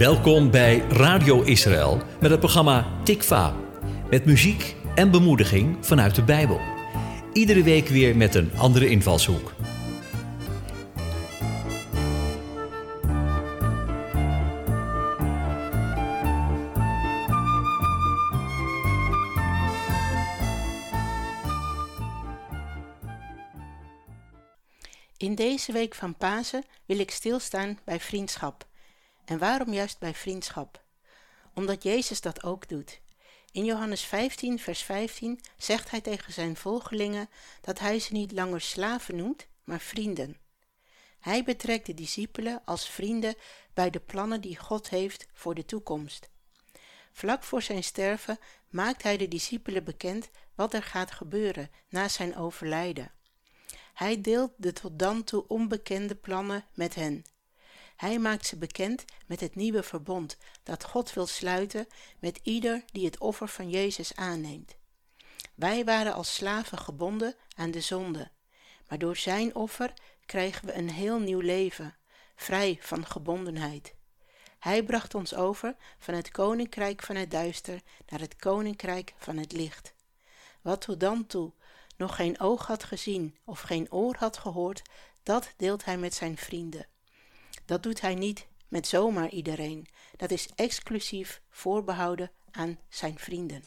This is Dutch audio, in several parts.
Welkom bij Radio Israël met het programma Tikva. Met muziek en bemoediging vanuit de Bijbel. Iedere week weer met een andere invalshoek. In deze week van Pasen wil ik stilstaan bij vriendschap. En waarom juist bij vriendschap? Omdat Jezus dat ook doet. In Johannes 15, vers 15 zegt hij tegen zijn volgelingen dat hij ze niet langer slaven noemt, maar vrienden. Hij betrekt de discipelen als vrienden bij de plannen die God heeft voor de toekomst. Vlak voor zijn sterven maakt hij de discipelen bekend wat er gaat gebeuren na zijn overlijden. Hij deelt de tot dan toe onbekende plannen met hen. Hij maakt ze bekend met het nieuwe verbond dat God wil sluiten met ieder die het offer van Jezus aanneemt. Wij waren als slaven gebonden aan de zonde, maar door zijn offer krijgen we een heel nieuw leven, vrij van gebondenheid. Hij bracht ons over van het koninkrijk van het duister naar het koninkrijk van het licht. Wat tot dan toe nog geen oog had gezien of geen oor had gehoord, dat deelt hij met zijn vrienden. Dat doet hij niet met zomaar iedereen. Dat is exclusief voorbehouden aan zijn vrienden.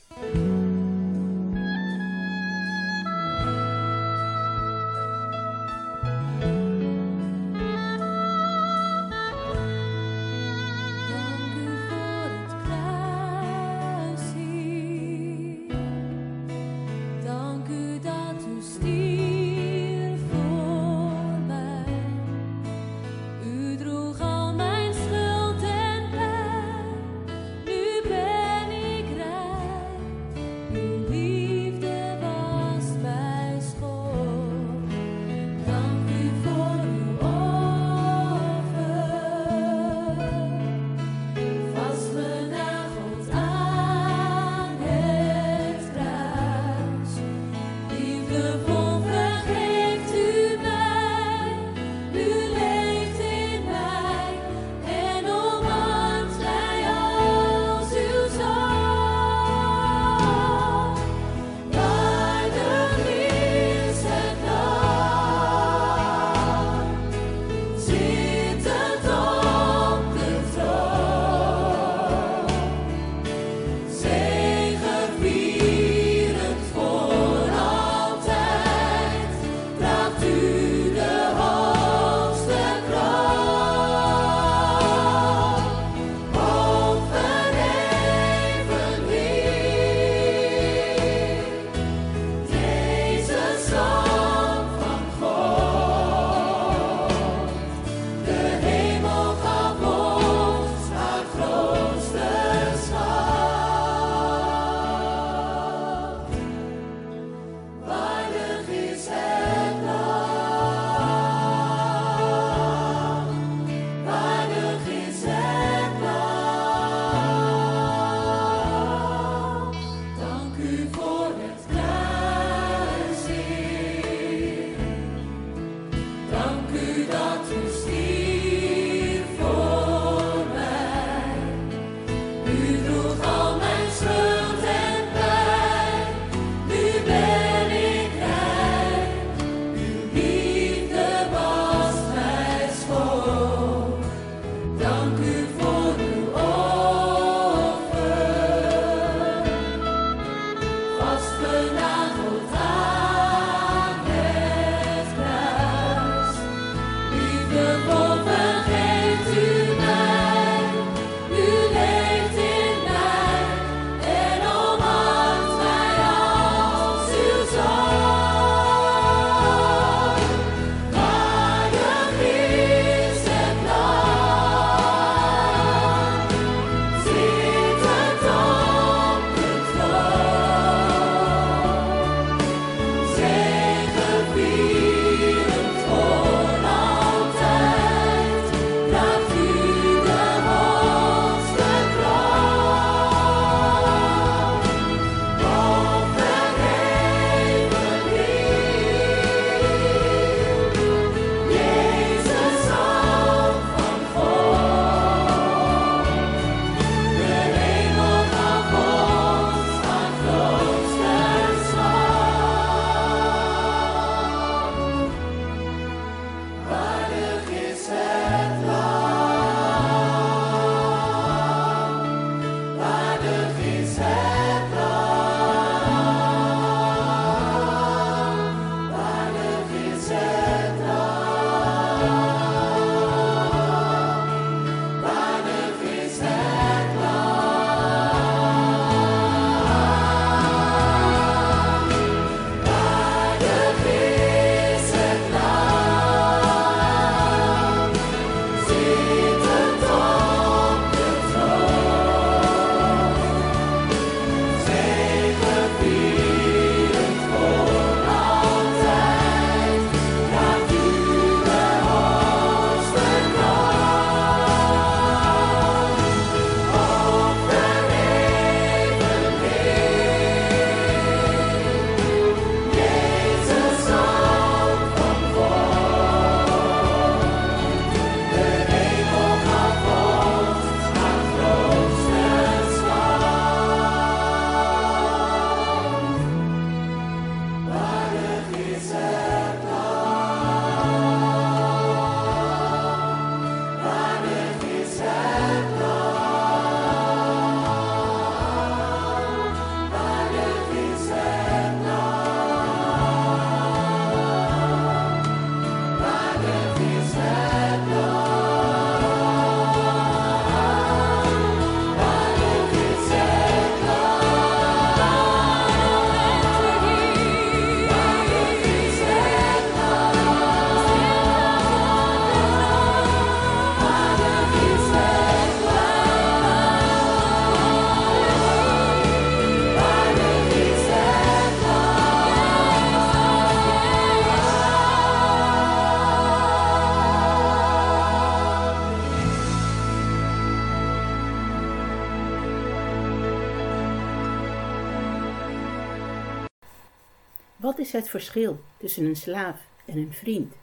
Het verschil tussen een slaaf en een vriend?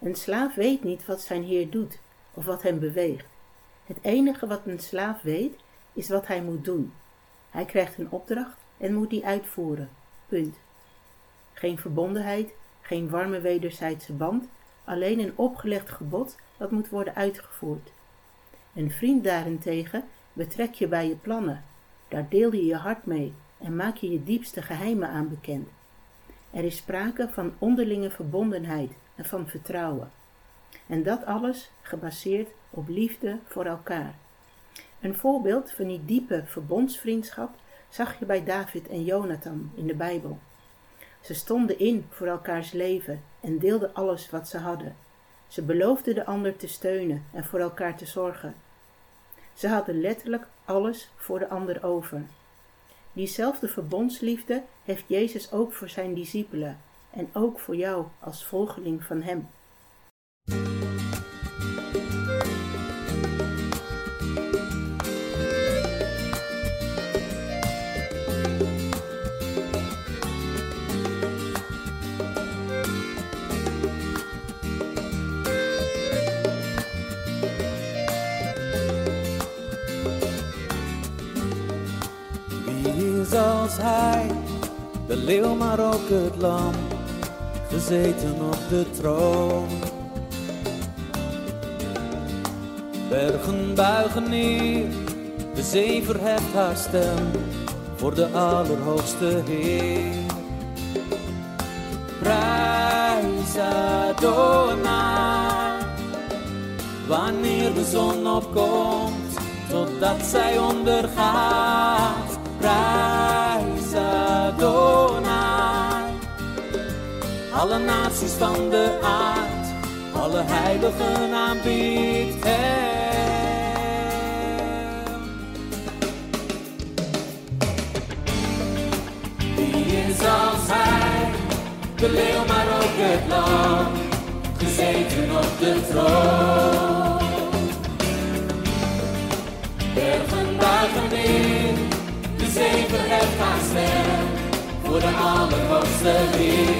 Een slaaf weet niet wat zijn heer doet of wat hem beweegt. Het enige wat een slaaf weet is wat hij moet doen. Hij krijgt een opdracht en moet die uitvoeren. Punt. Geen verbondenheid, geen warme wederzijdse band, alleen een opgelegd gebod dat moet worden uitgevoerd. Een vriend daarentegen betrek je bij je plannen. Daar deel je je hart mee en maak je je diepste geheimen aan bekend. Er is sprake van onderlinge verbondenheid en van vertrouwen. En dat alles gebaseerd op liefde voor elkaar. Een voorbeeld van die diepe verbondsvriendschap zag je bij David en Jonathan in de Bijbel. Ze stonden in voor elkaars leven en deelden alles wat ze hadden. Ze beloofden de ander te steunen en voor elkaar te zorgen. Ze hadden letterlijk alles voor de ander over. Diezelfde verbondsliefde heeft Jezus ook voor zijn discipelen en ook voor jou als volgeling van Hem. Maar ook het lam, gezeten op de troon. Bergen buigen neer, de zee verheft haar stem voor de Allerhoogste Heer. Prijs Adonai, wanneer de zon opkomt, totdat zij ondergaat prijs Alle naties van de aard, alle heiligen aanbiedt hem. Wie is als hij, de leeuw maar ook het lam, gezeten op de troon. Bergen buigen in zeven het gaan stem voor de allerhoogste Heer.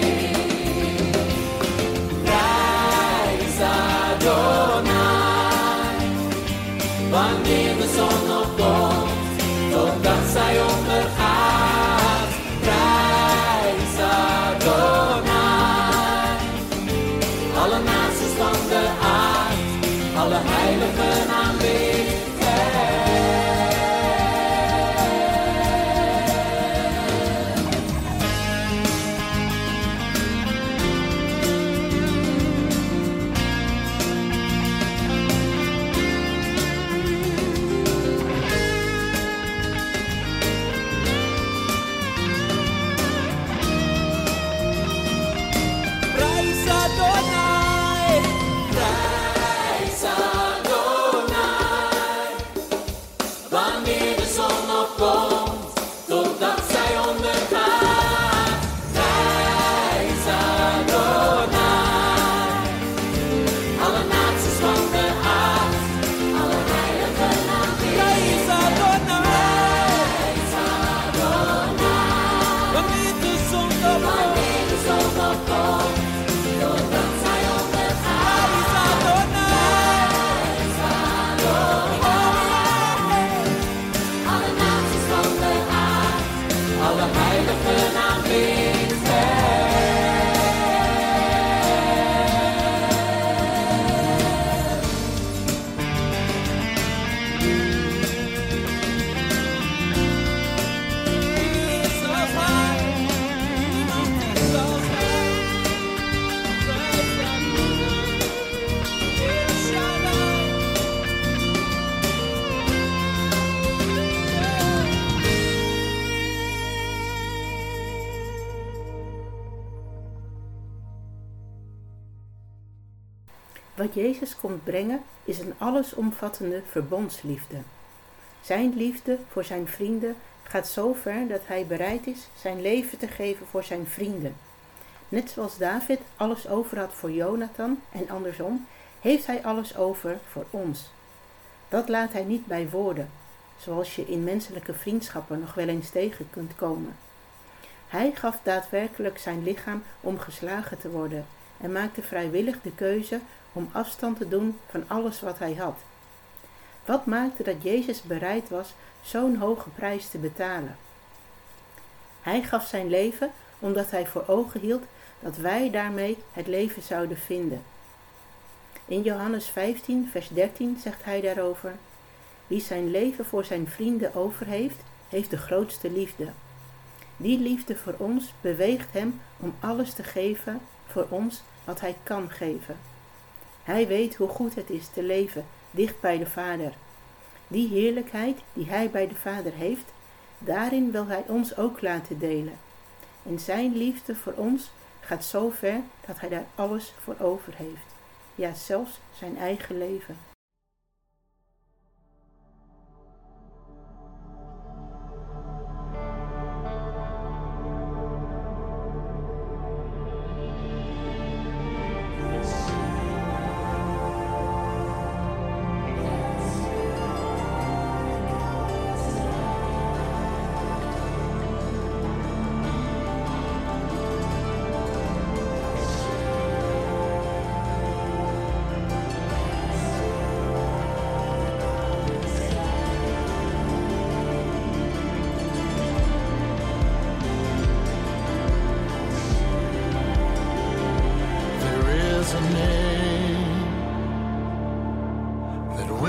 Wat Jezus komt brengen is een allesomvattende verbondsliefde. Zijn liefde voor zijn vrienden gaat zo ver dat hij bereid is zijn leven te geven voor zijn vrienden. Net zoals David alles over had voor Jonathan en andersom, heeft hij alles over voor ons. Dat laat hij niet bij woorden, zoals je in menselijke vriendschappen nog wel eens tegen kunt komen. Hij gaf daadwerkelijk zijn lichaam om geslagen te worden en maakte vrijwillig de keuze om afstand te doen van alles wat hij had. Wat maakte dat Jezus bereid was zo'n hoge prijs te betalen? Hij gaf zijn leven omdat hij voor ogen hield dat wij daarmee het leven zouden vinden. In Johannes 15, vers 13 zegt hij daarover: Wie zijn leven voor zijn vrienden over heeft, heeft de grootste liefde. Die liefde voor ons beweegt hem om alles te geven voor ons wat hij kan geven. Hij weet hoe goed het is te leven dicht bij de Vader. Die heerlijkheid die hij bij de Vader heeft, daarin wil hij ons ook laten delen. En zijn liefde voor ons gaat zo ver dat hij daar alles voor over heeft. Ja, zelfs zijn eigen leven.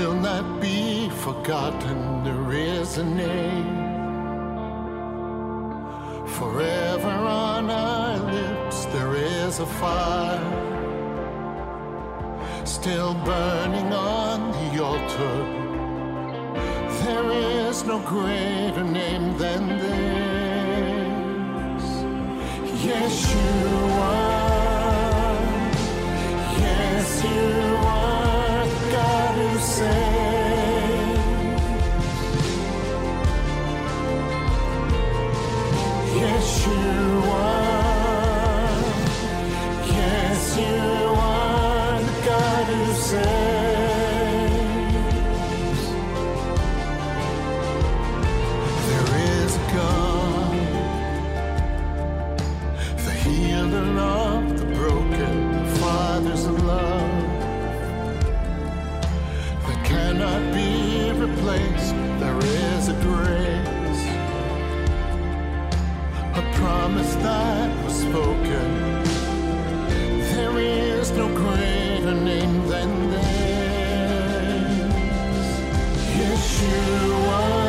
Will not be forgotten. There is a name forever on our lips. There is a fire still burning on the altar. There is no greater name than this. Yes, you are. Yes, you 也许我。是我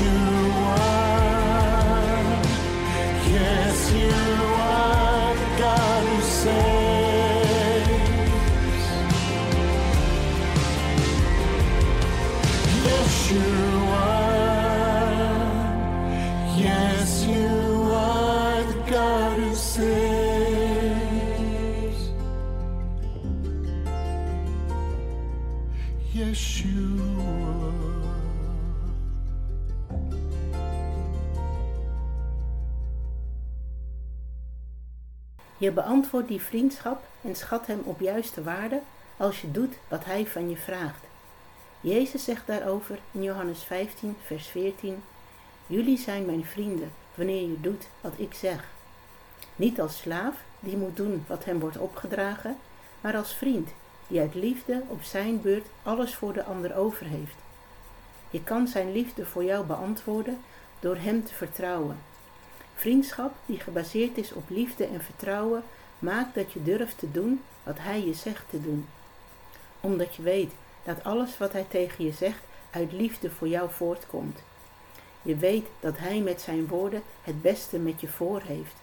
you want. Je beantwoordt die vriendschap en schat hem op juiste waarde als je doet wat hij van je vraagt. Jezus zegt daarover in Johannes 15, vers 14: Jullie zijn mijn vrienden wanneer je doet wat ik zeg. Niet als slaaf die moet doen wat hem wordt opgedragen, maar als vriend die uit liefde op zijn beurt alles voor de ander over heeft. Je kan zijn liefde voor jou beantwoorden door hem te vertrouwen. Vriendschap die gebaseerd is op liefde en vertrouwen maakt dat je durft te doen wat hij je zegt te doen. Omdat je weet dat alles wat hij tegen je zegt uit liefde voor jou voortkomt. Je weet dat hij met zijn woorden het beste met je voor heeft.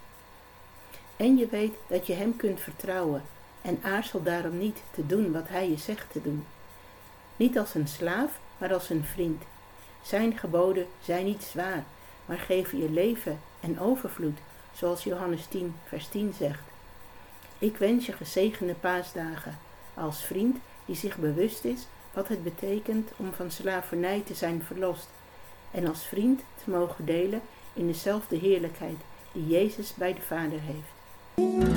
En je weet dat je hem kunt vertrouwen en aarzel daarom niet te doen wat hij je zegt te doen. Niet als een slaaf, maar als een vriend. Zijn geboden zijn niet zwaar, maar geven je leven en overvloed, zoals Johannes 10, vers 10 zegt. Ik wens je gezegende paasdagen als vriend die zich bewust is wat het betekent om van slavernij te zijn verlost en als vriend te mogen delen in dezelfde heerlijkheid die Jezus bij de Vader heeft.